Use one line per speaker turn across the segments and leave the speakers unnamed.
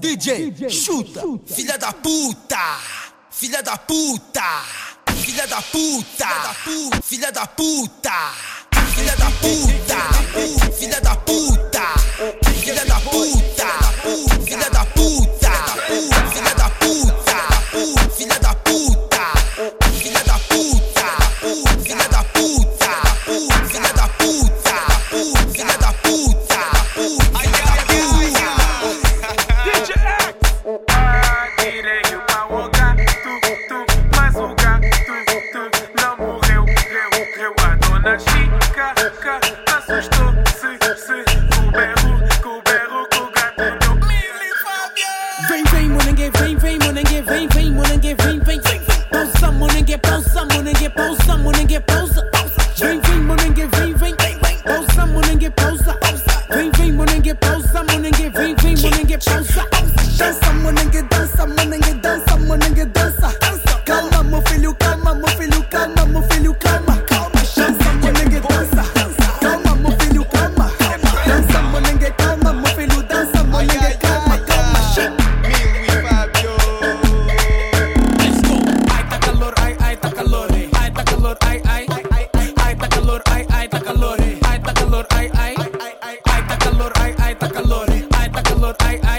DJ,
DJ chuta. chuta. Filha da puta! Filha da puta! Filha da puta! Filha da puta! Filha da puta! Filha da puta! Filha da puta! Filha da puta!
calor, ay, ay, está calor, ay, está calor,
ay, ay.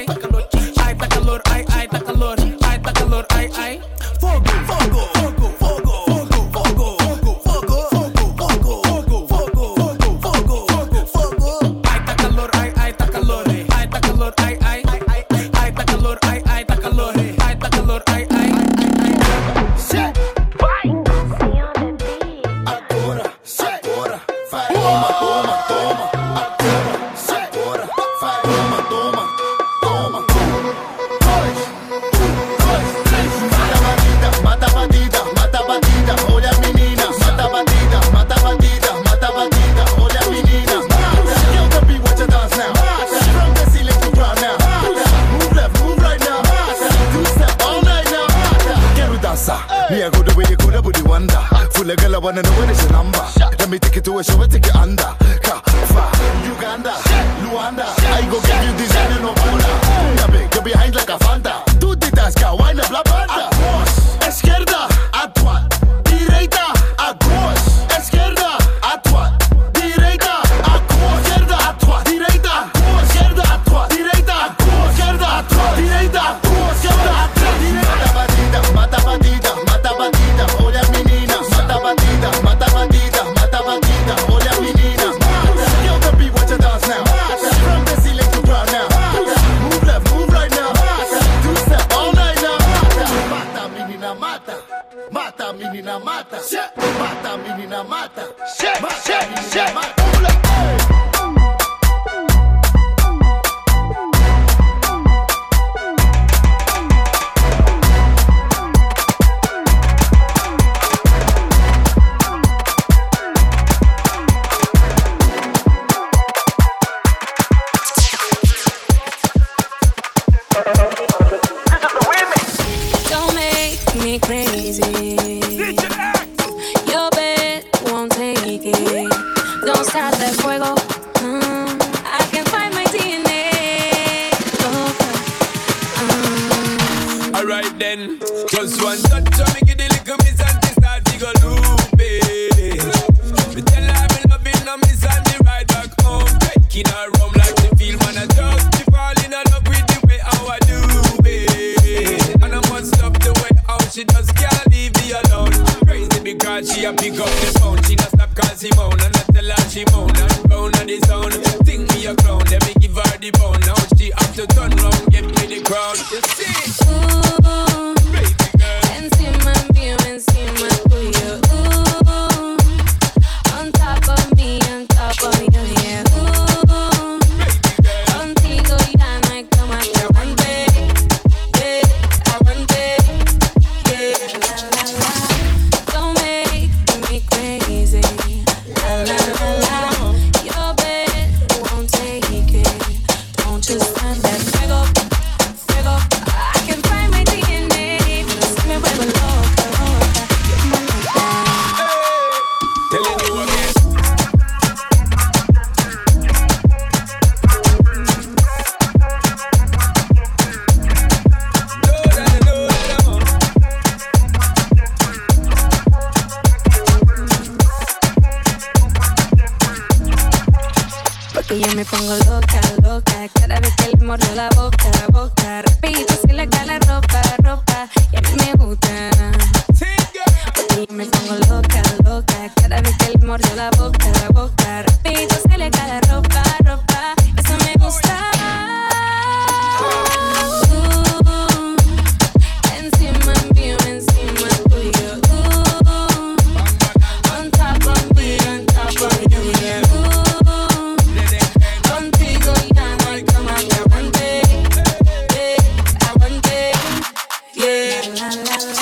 la
la la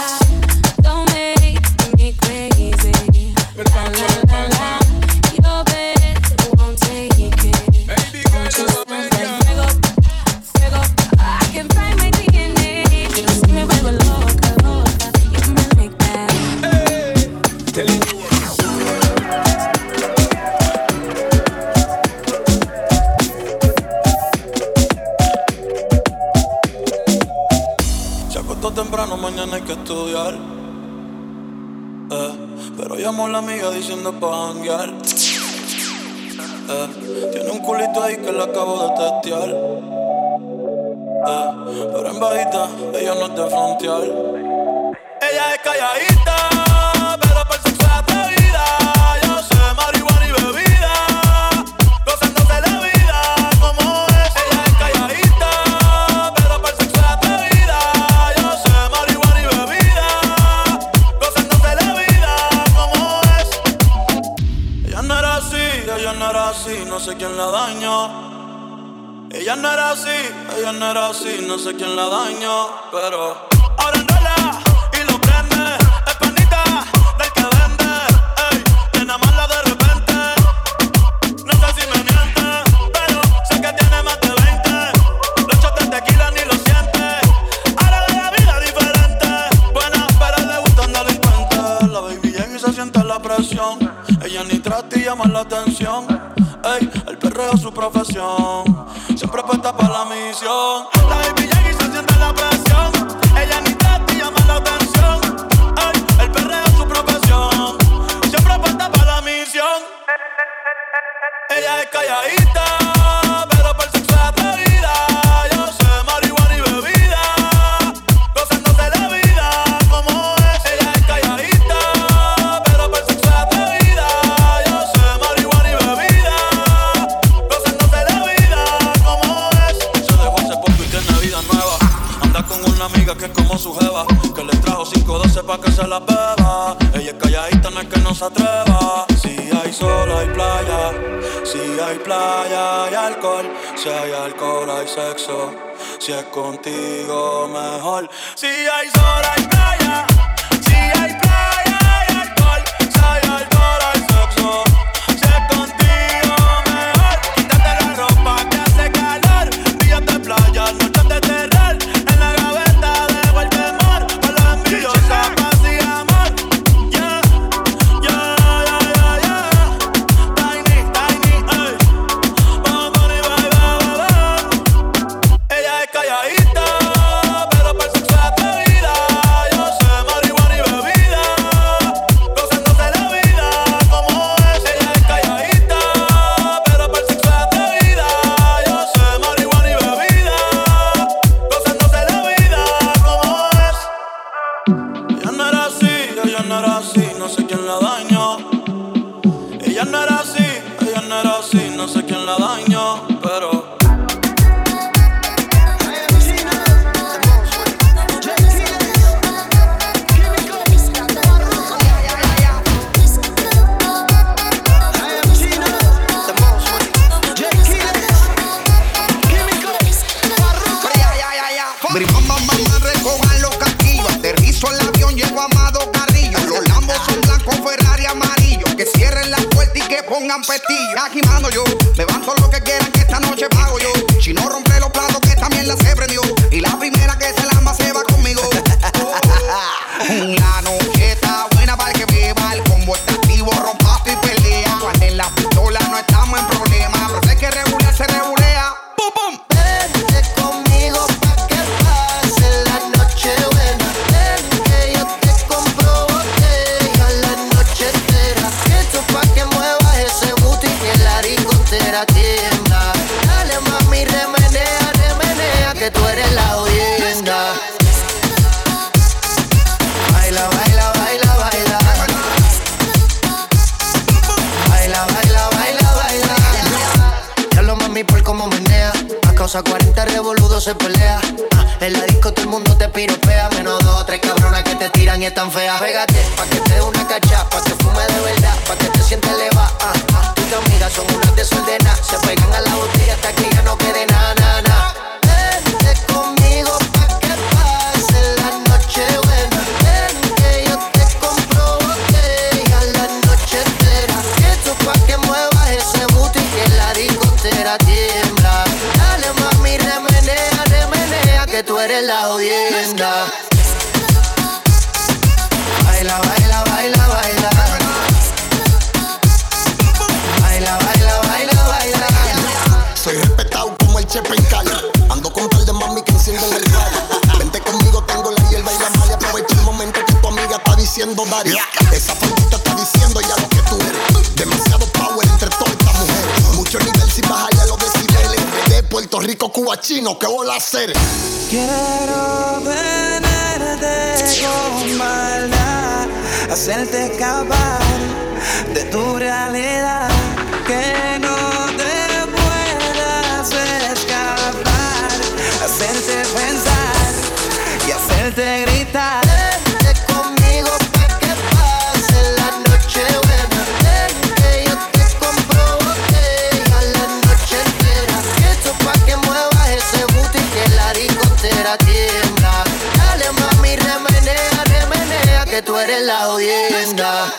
a ti llaman la atención. Ey, el perreo es su profesión. Siempre apuesta para la misión. Si hay alcohol hay sexo, si es contigo mejor. Si hay sol hay la
tienda. Dale mami, remenea, remenea, que tú eres la orienda. Baila, baila, baila, baila. Baila, baila, baila, baila. Ya lo mami por cómo menea. A causa 40 revoludos se pelea. En la disco todo el mundo te piropea, menos dos o tres cabronas que te tiran y están feas. Pégate, pa' que te dé una cacha, pa' que fume de verdad, pa' que te sientes elevada. Ah, ah. Tus amigas son unas desordenadas, se pegan a la botella hasta que ya no quede nada la audiencia. Baila, baila, baila, baila. Baila, baila, baila, baila.
Soy respetado como el Chepe en Cali. Ando con tal de mami que encienden el radio. Vente conmigo, tengo la hierba y la malla. Aprovecha el momento que tu amiga está diciendo Daria. Esa faldita está diciendo ya lo que Rico, Cuba, chino, ¿qué voy a hacer?
Quiero venerte con maldad, hacerte escapar de tu realidad, que no te puedas escapar, hacerte pensar y hacerte gritar.
eres la jodienda.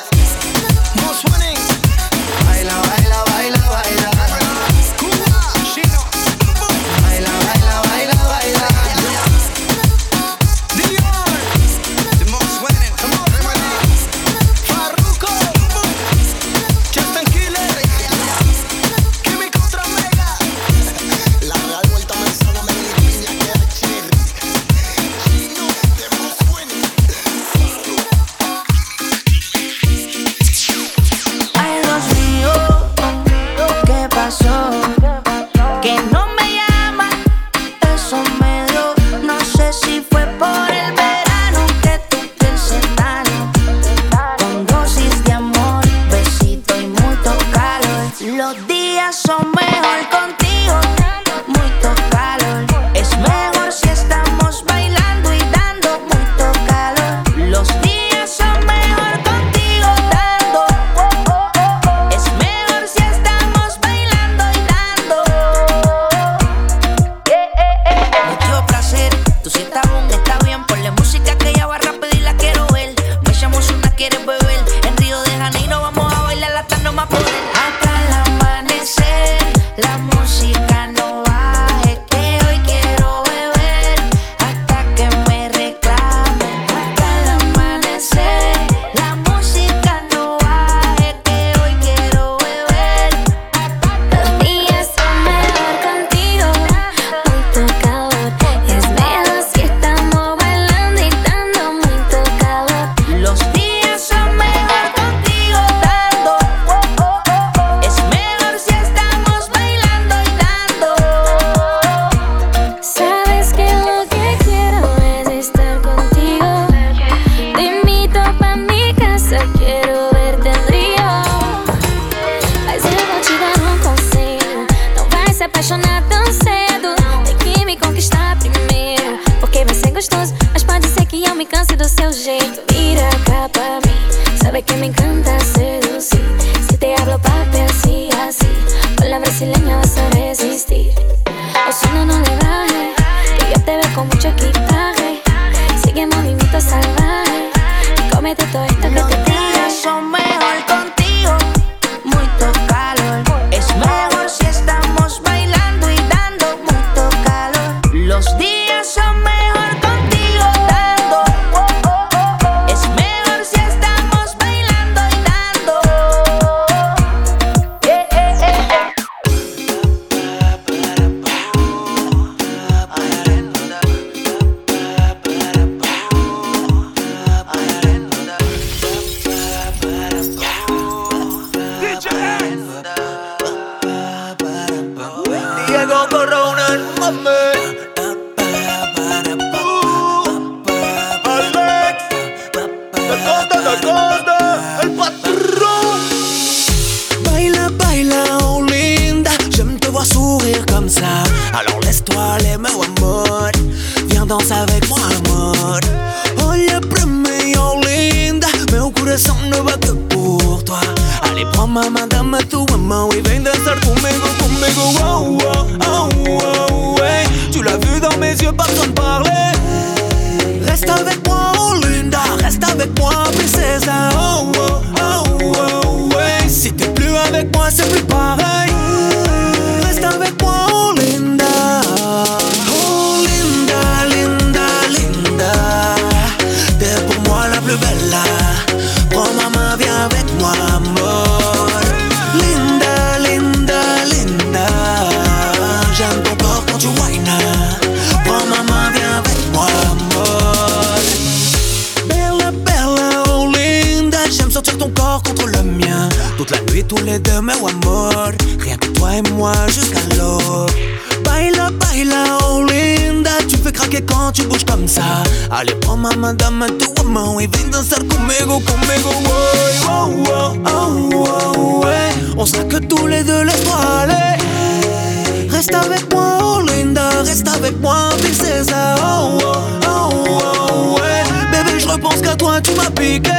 mamá, dame tu mano y ven danzar conmigo, conmigo, boy. Oh, oh, oh, oh, ouais.
On sera que tous les deux, laisse-moi aller. Reste avec moi, oh Linda, reste avec moi, princesse. Oh, oh, oh, oh, ouais. Bébé, je repense qu'à toi, tu m'as piqué.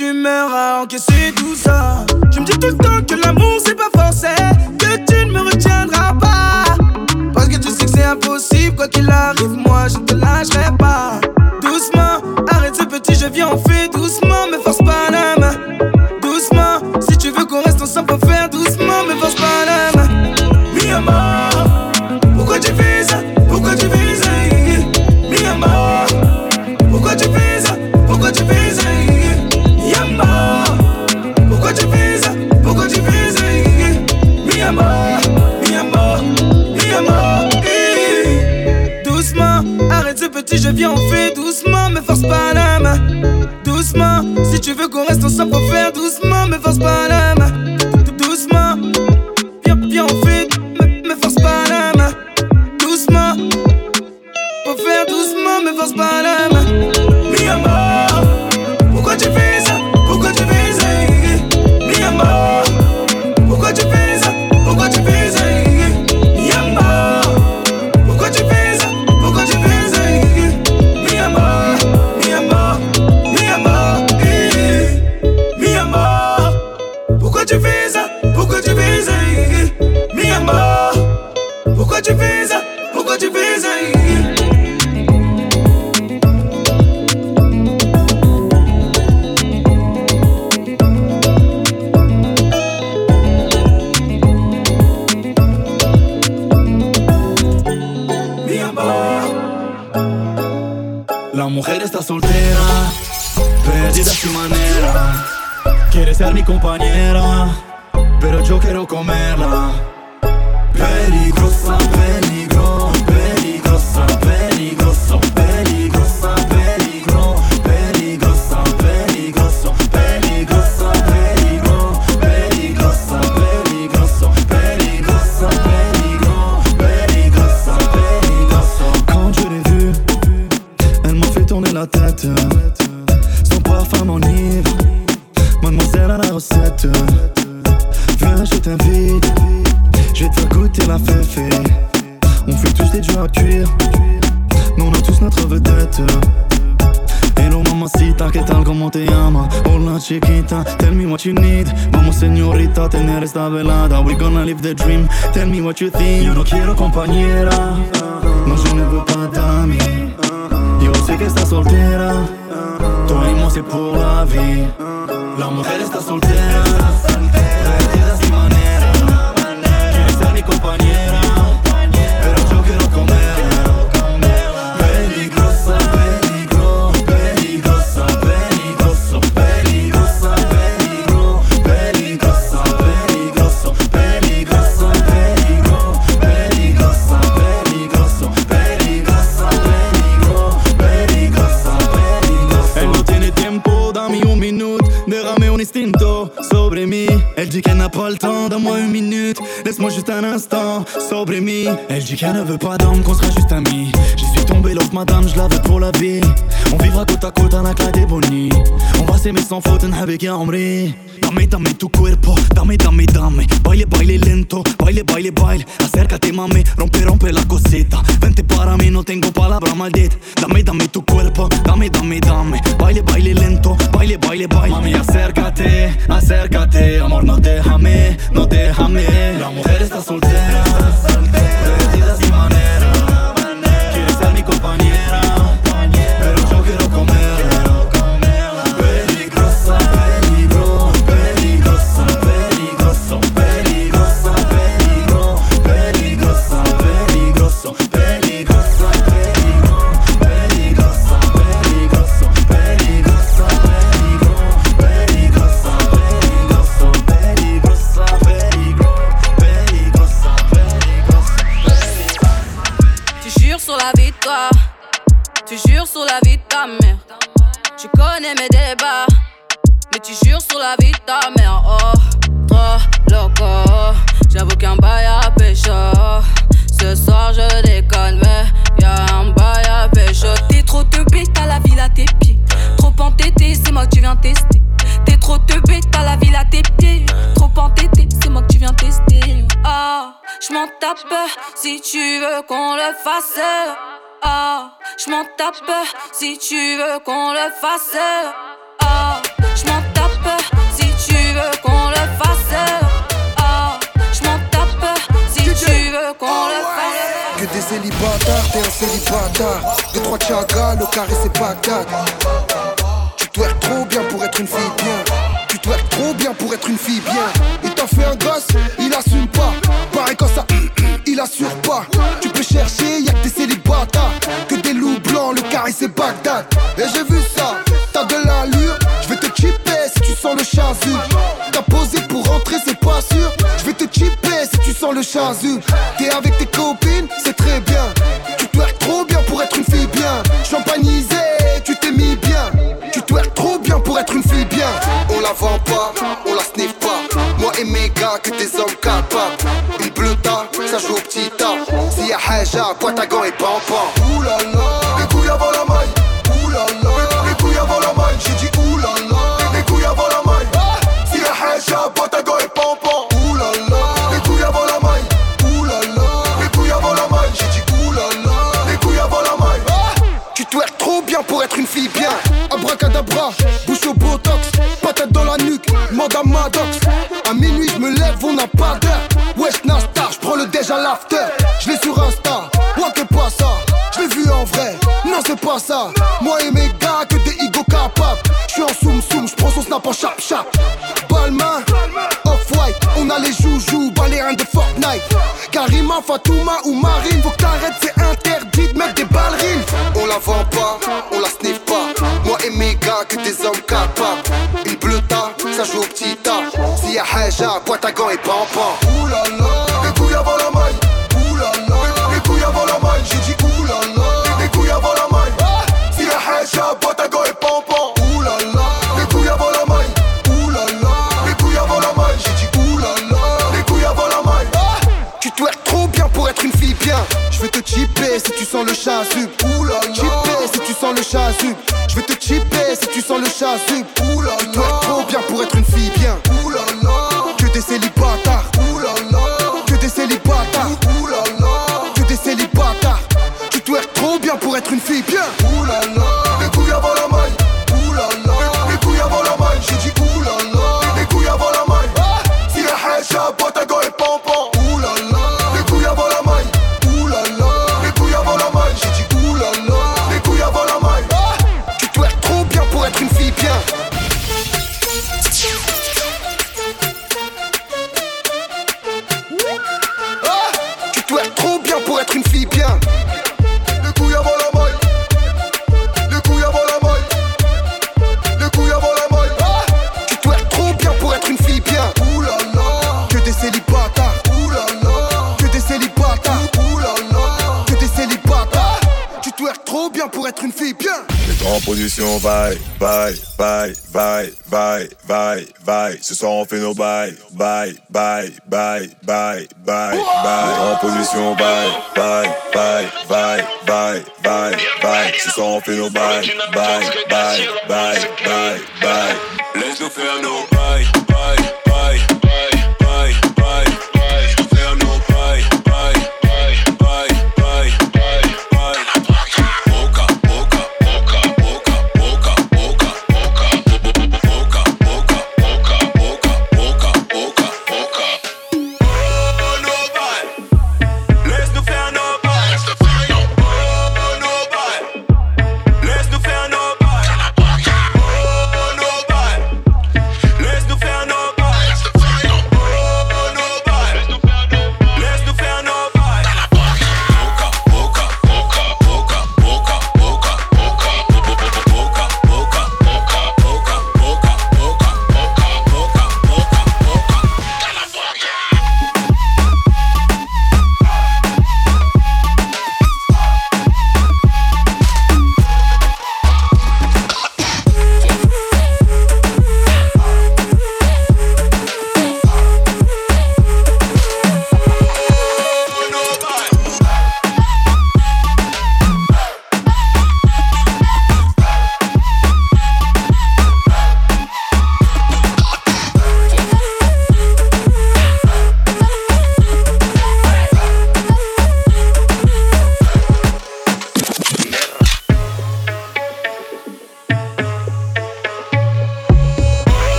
tu
à encaisser tout ça.
Velada We gonna live the dream, tell me what you think. Yo no quiero compañera. No, ne veux pas d'amis Yo sé que estás soltera. Moi c'est pour la vie La mujer está soltera Satanás está sobre mi. Elle dit qu'elle ne veut pas d'âme, qu'on sera juste amis. J'y suis tombé l'autre madame, je la veux pour la vie. On vivra côte à côte, la des bonnie On va s'aimer sans faute, n'habik ya omri Dame, dame tu cuerpo, dame, dame, dame. Baile, baile lento, baile, baile, baile. Acércate mami, rompe, rompe la coseta Vente para mí, no tengo palabra maldita. Dame, dame tu cuerpo, dame, dame, dame. Baile, baile lento, baile, baile, baile. Mami, acércate, acércate. Amor, no déjame, no déjame La mujer está soltera.
soltera, soltera, soltera, tape si tu veux qu'on le fasse. Ah, je m'en tape si tu veux qu'on le fasse. Ah, je m'en tape si tu veux qu'on le fasse.
Que des célibataires, t'es un célibataire. Deux, trois chagas, le carré c'est Bagdad. Tu twerk trop bien pour être une fille bien. Twerk trop bien pour être une fille bien. Il t'a fait un gosse, il assume pas. Pareil quand ça, il assure pas. Tu peux chercher, y'a que des célibataires. Que des loups blancs, le carré c'est Bagdad. Et j'ai vu ça, t'as de l'allure. Je vais te chipper si tu sens le chasu. T'as posé pour rentrer, c'est pas sûr. Je vais te chipper si tu sens le chasu. Je vais te chipper si tu sens le chasu. Oulala, tu twerk trop bien pour être une fille bien.
sang, on fait nos bails, bye, bye, bye, bye, bye, bye. En position, bye, bye, bye, bye, bye, bye, bye. Ce sang, on fait nos bails, bye, bye, bye, bye, bye. Laisse-nous faire nos bails, bye, bye, bye, bye, bye.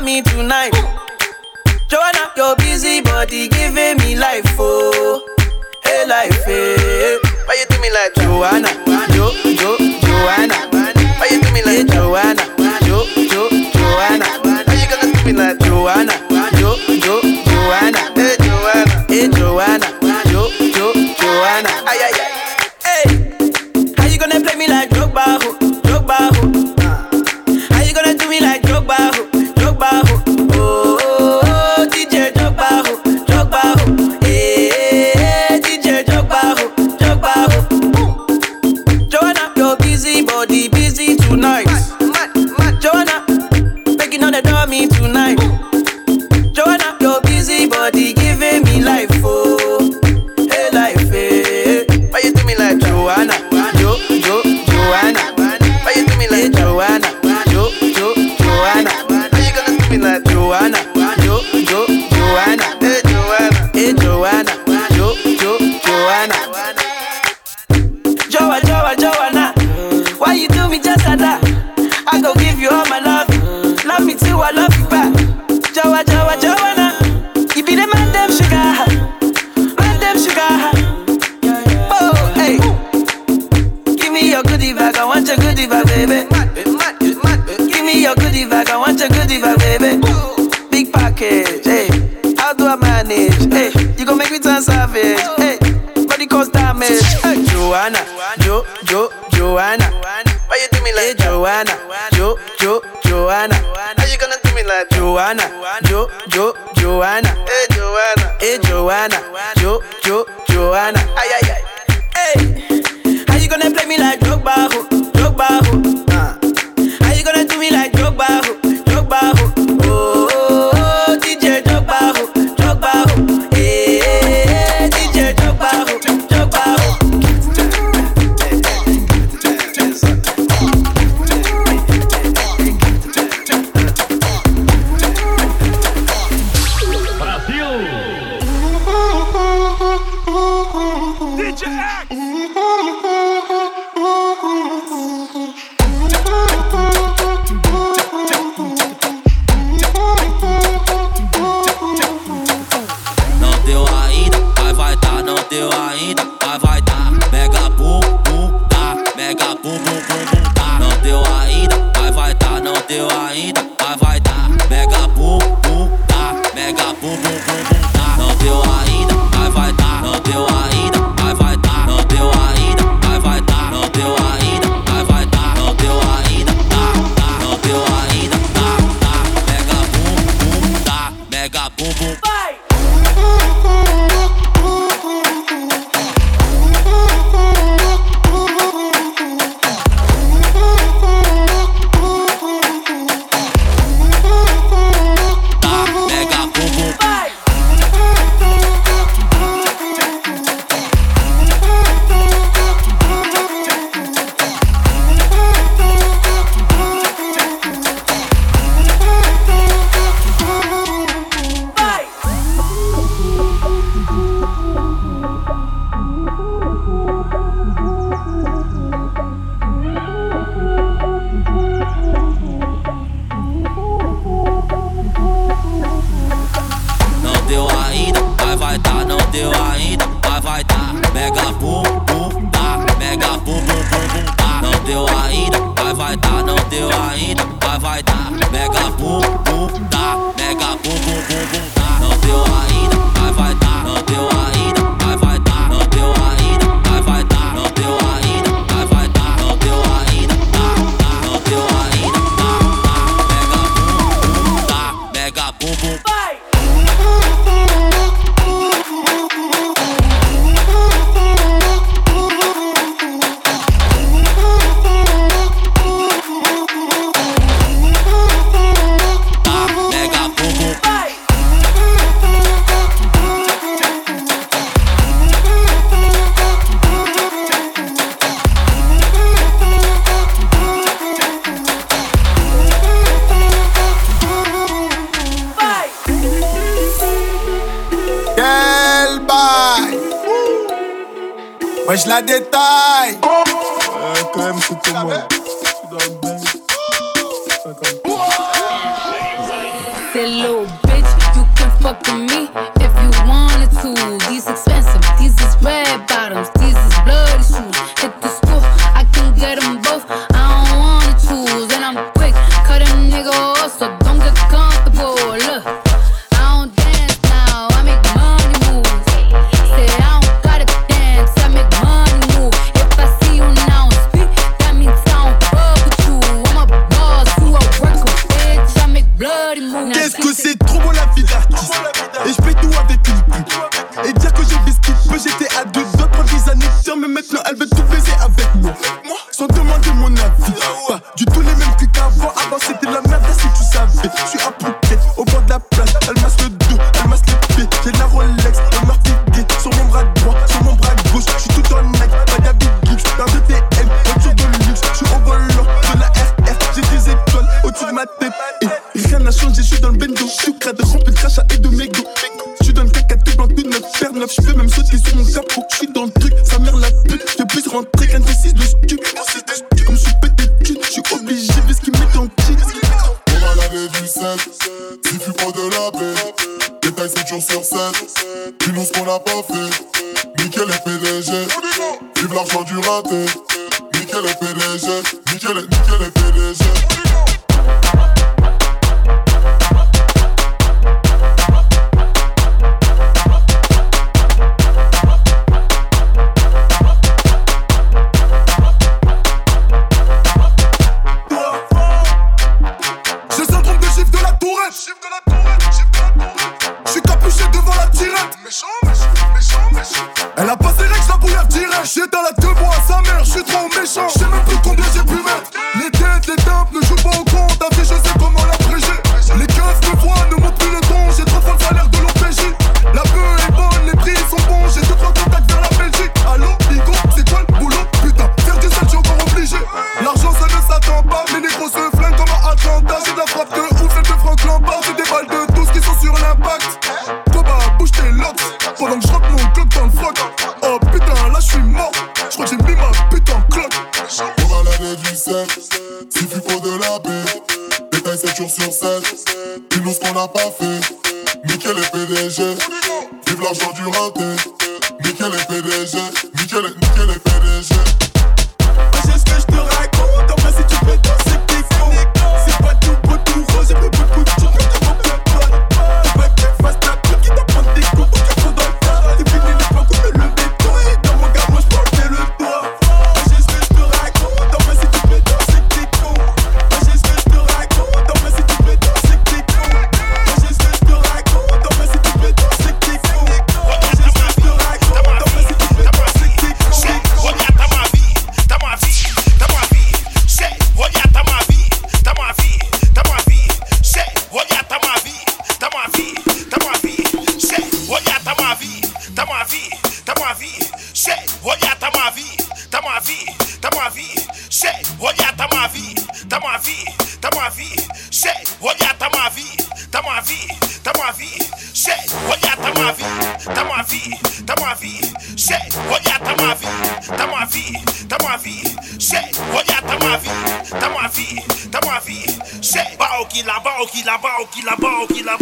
On tonight. Joanna, your busy body giving me life, oh, hey life, hey. Why you do me like Joanna, Jo, Jo, Joanna? Why you do me like Joanna, Jo, Jo, Joanna? Why you gonna do me like Joanna, Joa, Joanna. Why you do me just like that? I go give you all my love. Love me too, I love you back. Joa, Joa, Joanna. You be the them sugar. Them sugar. Oh, hey. Give me your goodie bag, I want your goodie bag, baby. Give me your goodie bag, I want your goodie bag, baby. Big package, hey. How do I manage? Hey, you gon' make me turn savage. Hey, body cause damage. Hey, Joanna, Joanna? Jo, Jo, Joanna. How you gonna do me like Joanna? Jo, Jo, Joanna. Hey, Joanna. Hey, Joanna. Jo, Jo, Joanna. Ay, ay, ay. Hey, how you gonna play me like Drogba, ho? Drogba, ho?
Vai tá, não deu ainda, vai vai tá. Mega bum bum tá, mega bum bum bum bum tá. Não deu ainda, vai vai tá, não deu ainda, vai vai tá. Mega bum bum tá, mega bum bum bum bum
Qu'est-ce que c'est trop beau la vie qui
la
banque, qui
la